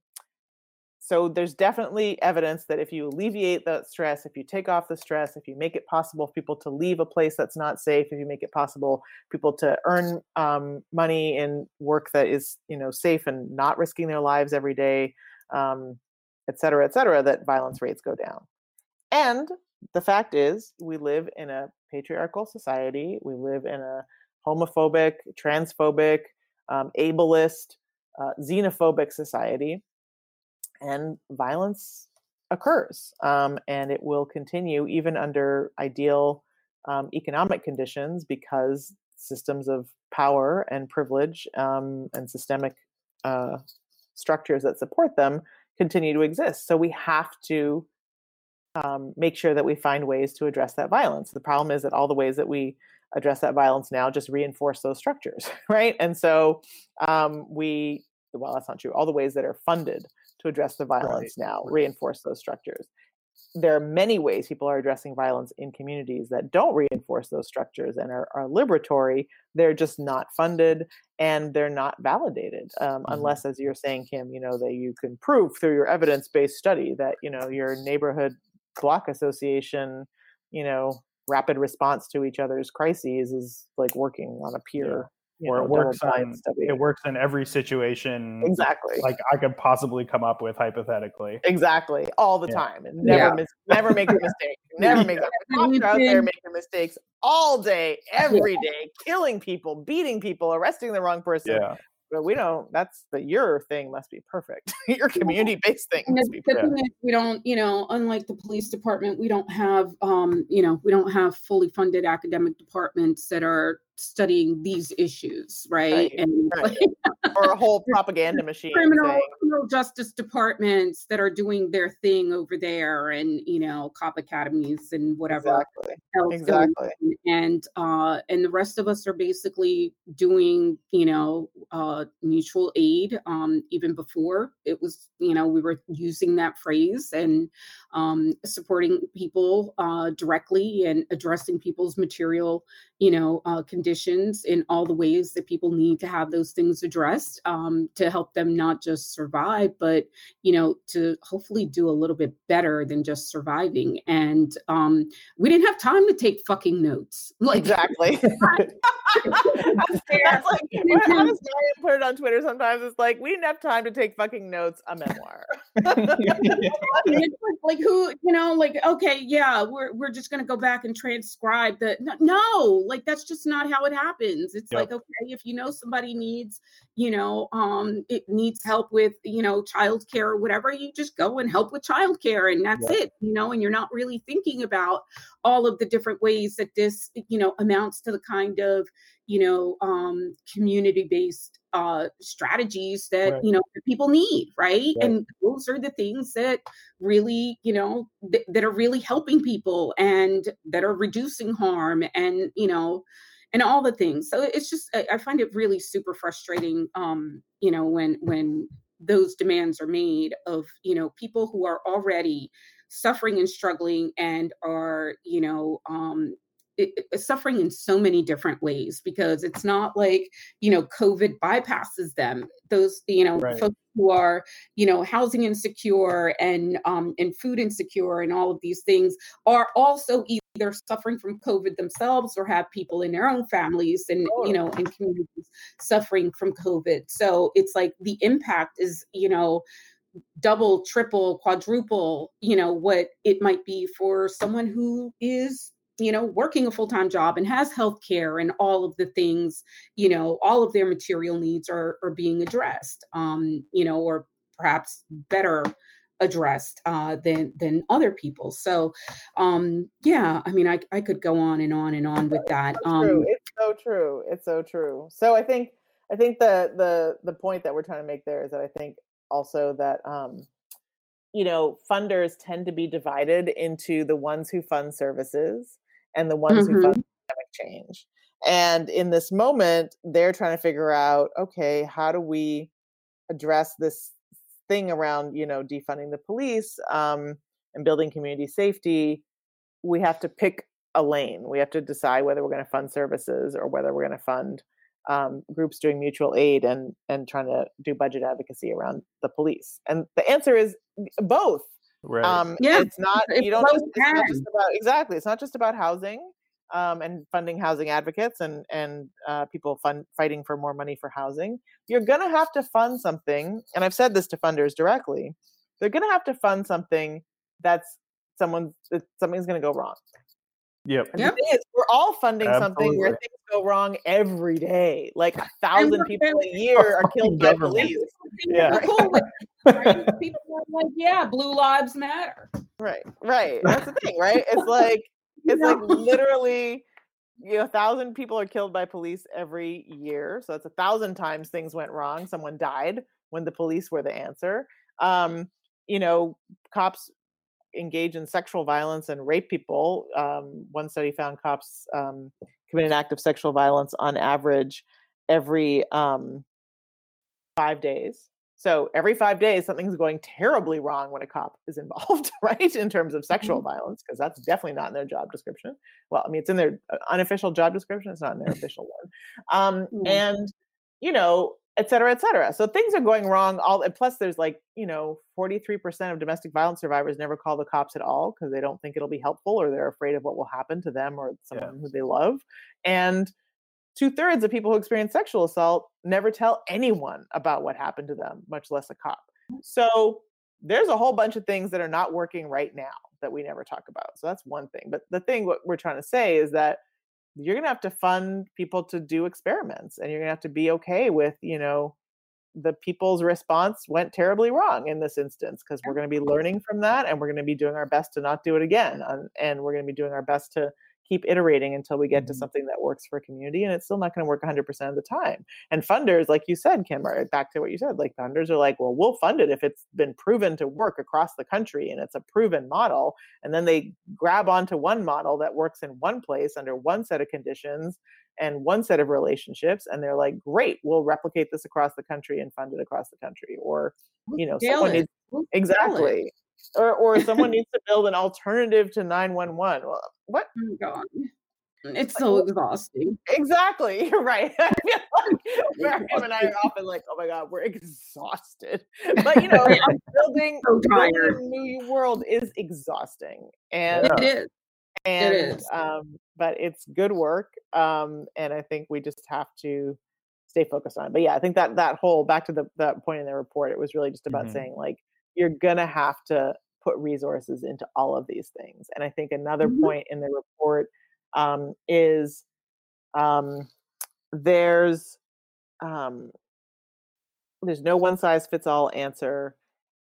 so there's definitely evidence that if you alleviate the stress if you take off the stress if you make it possible for people to leave a place that's not safe if you make it possible people to earn um, money in work that is you know safe and not risking their lives every day um, et cetera et cetera that violence rates go down. And the fact is we live in a patriarchal society. We live in a homophobic transphobic um, ableist uh, xenophobic society and violence occurs um, and it will continue even under ideal um, economic conditions because systems of power and privilege um, and systemic uh, structures that support them continue to exist. So we have to um, make sure that we find ways to address that violence. The problem is that all the ways that we address that violence now just reinforce those structures right? And so um, we well that's not true. All the ways that are funded to address the violence right. now, reinforce those structures. There are many ways people are addressing violence in communities that don't reinforce those structures and are, are liberatory. They're just not funded and they're not validated, um, mm-hmm. unless, as you're saying, Kim, you know that you can prove through your evidence-based study that you know your neighborhood block association, you know, rapid response to each other's crises is like working on a peer or know, it works on it works in every situation exactly. like i could possibly come up with hypothetically. Exactly all the yeah. time and never yeah. mis- never make a mistake never make that cops are out there making mistakes all day every day killing people beating people arresting the wrong person yeah. but we don't that's the your thing must be perfect. Your community based thing must be perfect. we don't you know unlike the police department we don't have um you know we don't have fully funded academic departments that are studying these issues, right? right. And right. or a whole propaganda machine. Criminal, criminal justice departments that are doing their thing over there, and you know, cop academies and whatever. Exactly. exactly. And uh, and the rest of us are basically doing, you know, uh, mutual aid. Um, even before it was, you know, we were using that phrase and um, supporting people uh, directly and addressing people's material, you know, uh, conditions in all the ways that people need to have those things addressed um, to help them not just survive, but you know, to hopefully do a little bit better than just surviving. And um, we didn't have time to take fucking notes. Like exactly. that's like does Ryan put it on Twitter sometimes? It's like we didn't have time to take fucking notes. A memoir. like who you know like okay yeah we're we're just gonna go back and transcribe the no, no like that's just not how it happens it's yep. like okay if you know somebody needs you know um it needs help with you know childcare or whatever you just go and help with childcare and that's yep. it you know and you're not really thinking about all of the different ways that this you know amounts to the kind of you know um community based uh, strategies that right. you know that people need right? right? and those are the things that really you know th- that are really helping people and that are reducing harm and you know and all the things so it's just I, I find it really super frustrating um you know when when those demands are made of you know people who are already suffering and struggling and are you know um suffering in so many different ways because it's not like you know covid bypasses them those you know right. folks who are you know housing insecure and um and food insecure and all of these things are also either suffering from covid themselves or have people in their own families and oh. you know in communities suffering from covid so it's like the impact is you know double triple quadruple you know what it might be for someone who is you know, working a full time job and has health care and all of the things, you know, all of their material needs are, are being addressed, um, you know, or perhaps better addressed uh, than than other people. So, um, yeah, I mean, I, I could go on and on and on with that. Um, it's so true. It's so true. So I think I think the the the point that we're trying to make there is that I think also that um, you know funders tend to be divided into the ones who fund services and the ones mm-hmm. who fund systemic change. And in this moment, they're trying to figure out, okay, how do we address this thing around, you know, defunding the police um, and building community safety? We have to pick a lane. We have to decide whether we're going to fund services or whether we're going to fund um, groups doing mutual aid and and trying to do budget advocacy around the police. And the answer is both. Right. Um, Yeah, it's not it's you don't both just, it's not just about exactly. It's not just about housing um, and funding housing advocates and and uh, people fund fighting for more money for housing. You're gonna have to fund something, and I've said this to funders directly. They're gonna have to fund something that's someone that something's gonna go wrong. Yep. And Yep. the thing is, we're all funding something where Absolutely. things go wrong every day. Like a thousand people a year are killed by Government. police. Yeah. People are cool with right? People are like, yeah, blue lives matter. Right, right. That's the thing, right? It's like You it's like literally you know a thousand people are killed by police every year so it's a thousand times things went wrong someone died when the police were the answer. Um you know cops engage in sexual violence and rape people. Um one study found cops um commit an act of sexual violence on average every um five days so every five days, something's going terribly wrong when a cop is involved, right? In terms of sexual violence, because that's definitely not in their job description. Well, I mean, it's in their uh, unofficial job description. It's not in their official one. Um, Yeah. And you know, et cetera, et cetera. So things are going wrong. All and plus, there's like you know, 43% of domestic violence survivors never call the cops at all because they don't think it'll be helpful or they're afraid of what will happen to them or Yeah. someone who they love. And two thirds of people who experience sexual assault never tell anyone about what happened to them, much less a cop. Mm. So there's a whole bunch of things that are not working right now that we never talk about. So that's one thing. But the thing what we're trying to say is that you're going to have to fund people to do experiments and you're going to have to be okay with, you know, the people's response went terribly wrong in this instance because we're going to be learning from that and we're going to be doing our best to not do it again and, and we're going to be doing our best to keep iterating until we get to Mhm. something that works for a community and it's still not going to work 100% of the time and funders like you said kim are back to what you said like funders are like well we'll fund it if it's been proven to work across the country and it's a proven model and then they grab onto one model that works in one place under one set of conditions and one set of relationships and they're like great we'll replicate this across the country and fund it across the country or you know Scale someone it. needs it. exactly or or someone needs to build an alternative to 911 well what Oh my God. It's so exhausting. exactly you're right i feel like and i are often like oh my god we're exhausted but you know building, So building a new world is exhausting and It is. and is. um but it's good work um and i think we just have to stay focused on it but yeah i think that that whole back to the that point in the report it was really just about Mhm. saying like you're gonna have to put resources into all of these things and i think another Mhm. point in the report um is um there's um there's no one size fits all answer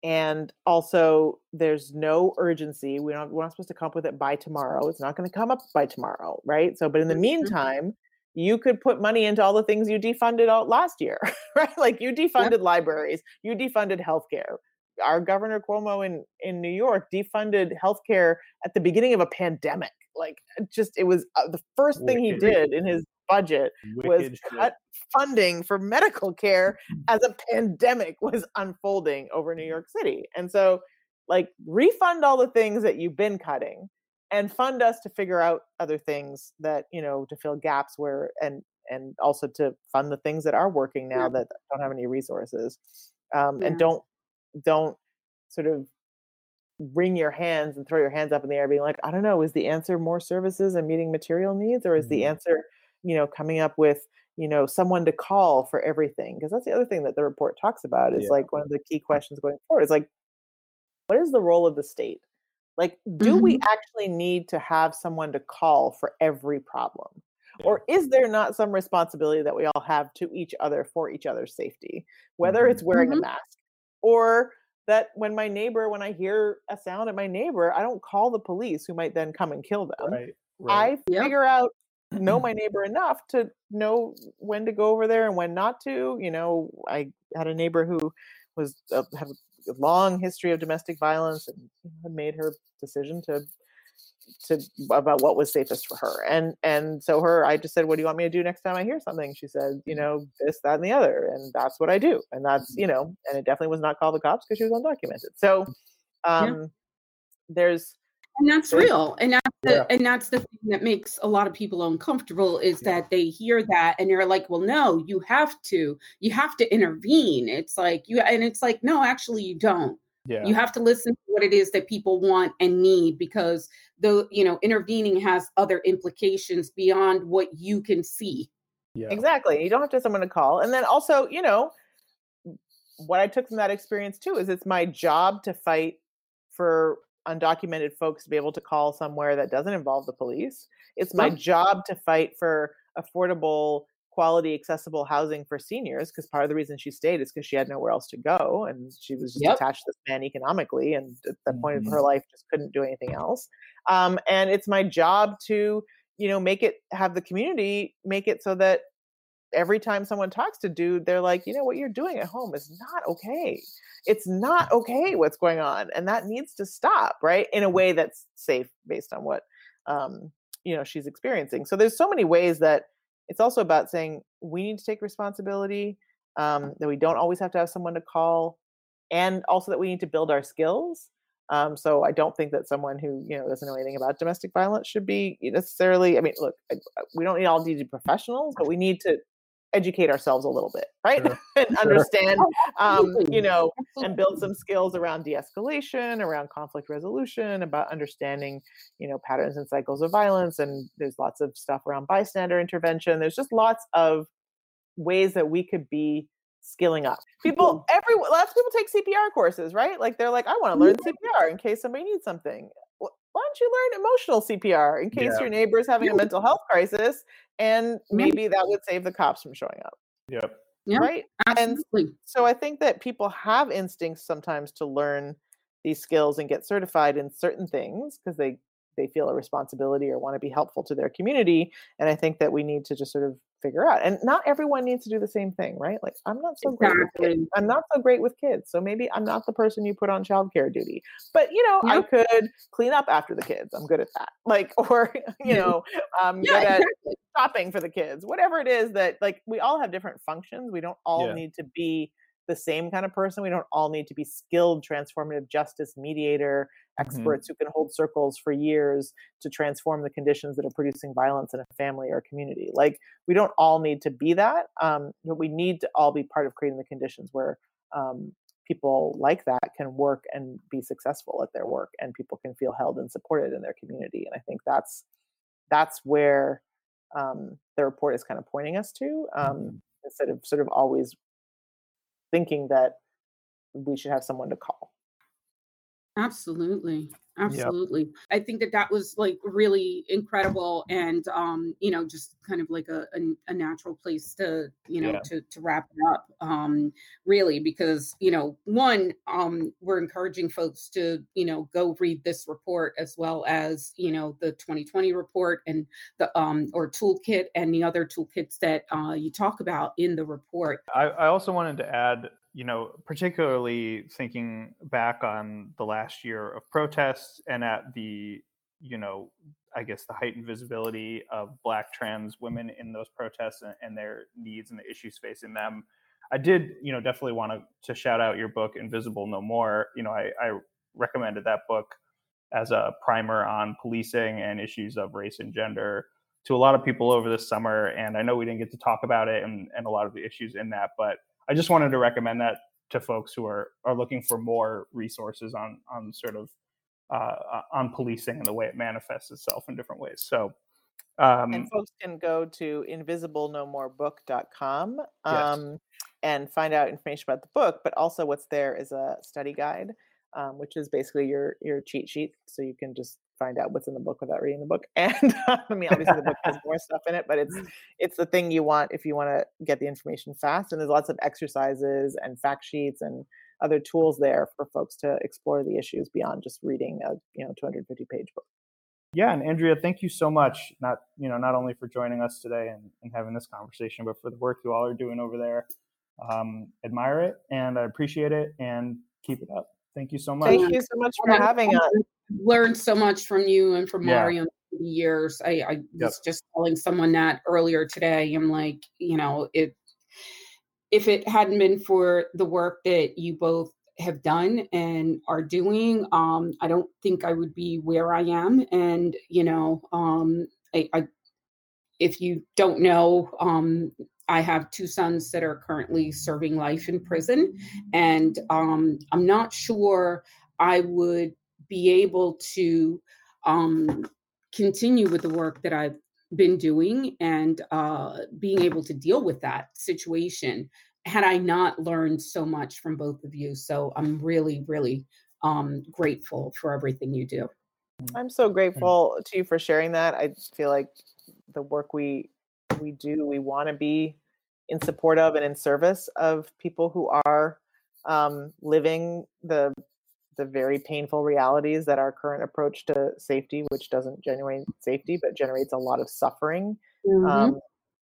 and also there's no urgency. We don't we're not supposed to come up with it by tomorrow. It's not going to come up by tomorrow right? So but in the meantime you could put money into all the things you defunded out last year right? Like you defunded libraries you defunded healthcare our governor cuomo in in new york defunded healthcare at the beginning of a pandemic like just it was uh, the first thing he did in his budget was shit. cut funding for medical care as a pandemic was unfolding over New York City. And so, like, refund all the things that you've been cutting and fund us to figure out other things that, you know, to fill gaps where, and, and also to fund the things that are working now Yeah. that don't have any resources. Um, Yeah. And don't, don't sort of wring your hands and throw your hands up in the air being like, I don't know, is the answer more services and meeting material needs? Or is the Mhm. answer, you know, coming up with, you know, someone to call for everything? Because that's the other thing that the report talks about is Yeah. like one of the key questions going forward is like, what is the role of the state? Like, do we actually need to have someone to call for every problem? Yeah. Or is there not some responsibility that we all have to each other for each other's safety, whether Mhm. it's wearing a Mhm. mask or that when my neighbor, when I hear a sound at my neighbor, I don't call the police who might then come and kill them. Right. Right. I Yep. figure out know my neighbor enough to know when to go over there and when not to. You know, I had a neighbor who was uh, had a long history of domestic violence and had made her decision to to about what was safest for her. And and so her I just said, What do you want me to do next time I hear something? She said, you know, this, that, and the other. And that's what I do. And that's, you know, and it definitely was not call the cops because she was undocumented. So um there's and that's real and that's the, yeah. and that's the thing that makes a lot of people uncomfortable is yeah. that they hear that and they're like well no you have to you have to intervene it's like you and it's like no actually you don't yeah. you have to listen to what it is that people want and need because the you know intervening has other implications beyond what you can see yeah exactly you don't have to have someone to call and then also you know what i took from that experience too is it's my job to fight for undocumented folks to be able to call somewhere that doesn't involve the police. It's my job to fight for affordable, quality, accessible housing for seniors because part of the reason she stayed is because she had nowhere else to go and she was just yep. attached to this man economically and at the mm-hmm. point of her mm-hmm. life just couldn't do anything else. Um, and it's my job to, you know, make it have the community make it so that every time someone talks to dude, they're like, you know, what you're doing at home is not okay it's not okay what's going on and that needs to stop right in a way that's safe based on what um, you know she's experiencing so there's so many ways that it's also about saying we need to take responsibility um, that we don't always have to have someone to call and also that we need to build our skills um, so I don't think that someone who you know doesn't know anything about domestic violence should be necessarily. I mean, look, we don't need all need to be professionals, but we need to educate ourselves a little bit, right? Sure. and sure. understand, um, you know, and build some skills around de-escalation, around conflict resolution, about understanding, you know, patterns and cycles of violence. And there's lots of stuff around bystander intervention. There's just lots of ways that we could be skilling up. People, every lots of people take CPR courses, right? Like they're like, I want to learn CPR in case somebody needs something why don't you learn emotional CPR in case yeah. your neighbor is having a mental health crisis? And maybe that would save the cops from showing up. Yep. Yeah, right. Absolutely. And so I think that people have instincts sometimes to learn these skills and get certified in certain things because they they feel a responsibility or want to be helpful to their community. And I think that we need to just sort of figure out. And not everyone needs to do the same thing, right? Like I'm not so exactly. great with kids. I'm not so great with kids. So maybe I'm not the person you put on childcare duty. But you know, I could clean up after the kids. I'm good at that. Like, or you know, I'm yeah, good exactly. shopping for the kids. Whatever it is that like we all have different functions. We don't all yeah. need to be the same kind of person. We don't all need to be skilled transformative justice mediator mm-hmm. experts mm-hmm. who can hold circles for years to transform the conditions that are producing violence in a family or a community. Like we don't all need to be that, um, but we need to all be part of creating the conditions where um, people like that can work and be successful at their work, and people can feel held and supported in their community. And I think that's that's where um, the report is kind of pointing us to. Um, mm-hmm. Instead of sort of always thinking that we should have someone to call. Absolutely. Absolutely. Yep. I think that that was like really incredible and um you know just kind of like a a, a natural place to you know yeah. to to wrap it up um really because you know one um we're encouraging folks to you know go read this report as well as you know the 2020 report and the um or toolkit and the other toolkits that uh you talk about in the report. I, I also wanted to add you know, particularly thinking back on the last year of protests and at the, you know, I guess the heightened visibility of Black trans women in those protests and, and their needs and the issues facing them. I did, you know, definitely want to, to shout out your book, Invisible No More. You know, I, I recommended that book as a primer on policing and issues of race and gender to a lot of people over this summer. And I know we didn't get to talk about it and, and a lot of the issues in that, but I just wanted to recommend that to folks who are are looking for more resources on on sort of uh, uh, on policing and the way it manifests itself in different ways. So, um, and folks can go to invisiblenomorebook.com um, yes. and find out information about the book. But also, what's there is a study guide, um, which is basically your your cheat sheet, so you can just find out what's in the book without reading the book. And I mean, obviously the book has more stuff in it, but it's it's the thing you want if you want to get the information fast. And there's lots of exercises and fact sheets and other tools there for folks to explore the issues beyond just reading a you know 250 page book. Yeah, and Andrea, thank you so much. Not you know not only for joining us today and, and having this conversation, but for the work you all are doing over there. Um, admire it and I appreciate it and keep it up. Thank you so much. Thank you so much for having us learned so much from you and from yeah. Mario the years. I, I yep. was just telling someone that earlier today. I'm like, you know, it if it hadn't been for the work that you both have done and are doing. Um, I don't think I would be where I am. And, you know, um, I, I, if you don't know, um, I have two sons that are currently serving life in prison. And um, I'm not sure I would be able to um, continue with the work that I've been doing and uh, being able to deal with that situation had I not learned so much from both of you. So I'm really, really um, grateful for everything you do. I'm so grateful to you for sharing that. I feel like the work we we do, we want to be in support of and in service of people who are um, living the the very painful realities that our current approach to safety, which doesn't generate safety but generates a lot of suffering. Mm-hmm. Um,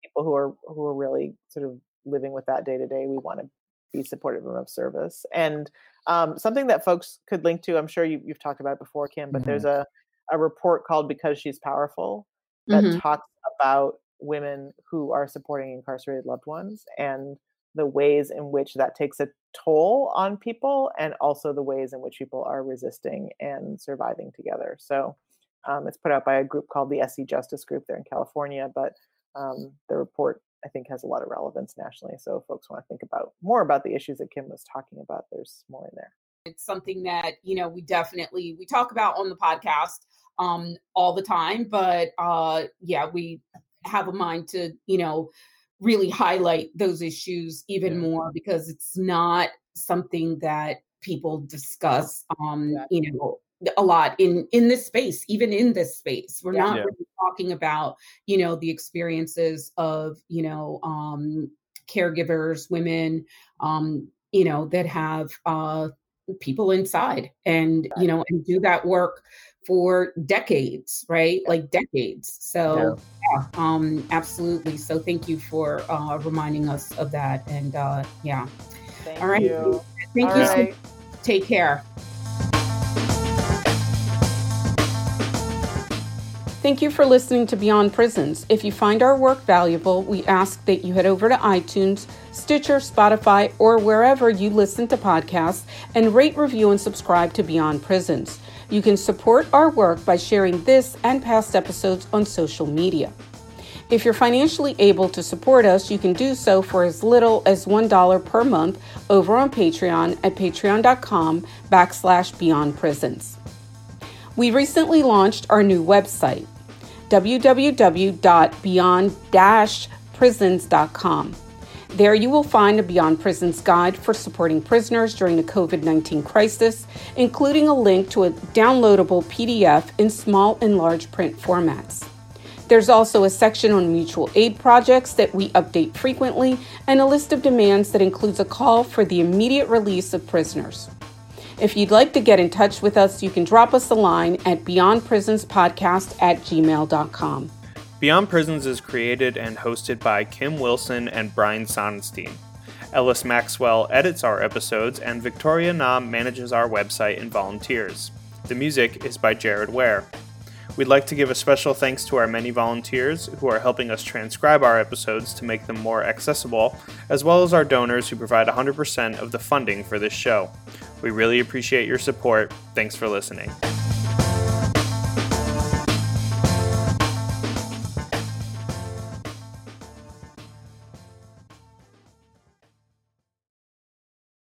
people who are who are really sort of living with that day to day, we want to be supportive of service. And um, something that folks could link to, I'm sure you, have talked about before, Kim, but mm-hmm. there's a a report called "Because She's Powerful" that mm-hmm. talks about women who are supporting incarcerated loved ones and the ways in which that takes a toll on people and also the ways in which people are resisting and surviving together. So um, it's put out by a group called the Essie Justice Group there in California, but um, the report I think has a lot of relevance nationally. So if folks want to think about more about the issues that Kim was talking about, there's more in there. It's something that you know we definitely we talk about on the podcast um, all the time, but uh, yeah, we have a mind to you know really highlight those issues even yeah. more because it's not something that people discuss um yeah. you know a lot in in this space even in this space we're yeah. not really talking about you know the experiences of you know um caregivers women um you know that have uh people inside and you know and do that work for decades right? Like decades. So yeah, um absolutely. So thank you for uh reminding us of that and uh yeah. Thank all right. you. thank all you right. so take care. Thank you for listening to Beyond Prisons. If you find our work valuable, we ask that you head over to iTunes, Stitcher, Spotify, or wherever you listen to podcasts and rate, review, and subscribe to Beyond Prisons. You can support our work by sharing this and past episodes on social media. If you're financially able to support us, you can do so for as little as $1 per month over on Patreon at patreon.com backslash beyond prisons. We recently launched our new website, www.beyond-prisons.com. There you will find a Beyond Prisons guide for supporting prisoners during the COVID 19 crisis, including a link to a downloadable PDF in small and large print formats. There's also a section on mutual aid projects that we update frequently and a list of demands that includes a call for the immediate release of prisoners. If you'd like to get in touch with us, you can drop us a line at beyondprisonspodcast at gmail.com. Beyond Prisons is created and hosted by Kim Wilson and Brian Sonenstein. Ellis Maxwell edits our episodes, and Victoria Nam manages our website and volunteers. The music is by Jared Ware. We'd like to give a special thanks to our many volunteers who are helping us transcribe our episodes to make them more accessible, as well as our donors who provide 100% of the funding for this show. We really appreciate your support. Thanks for listening.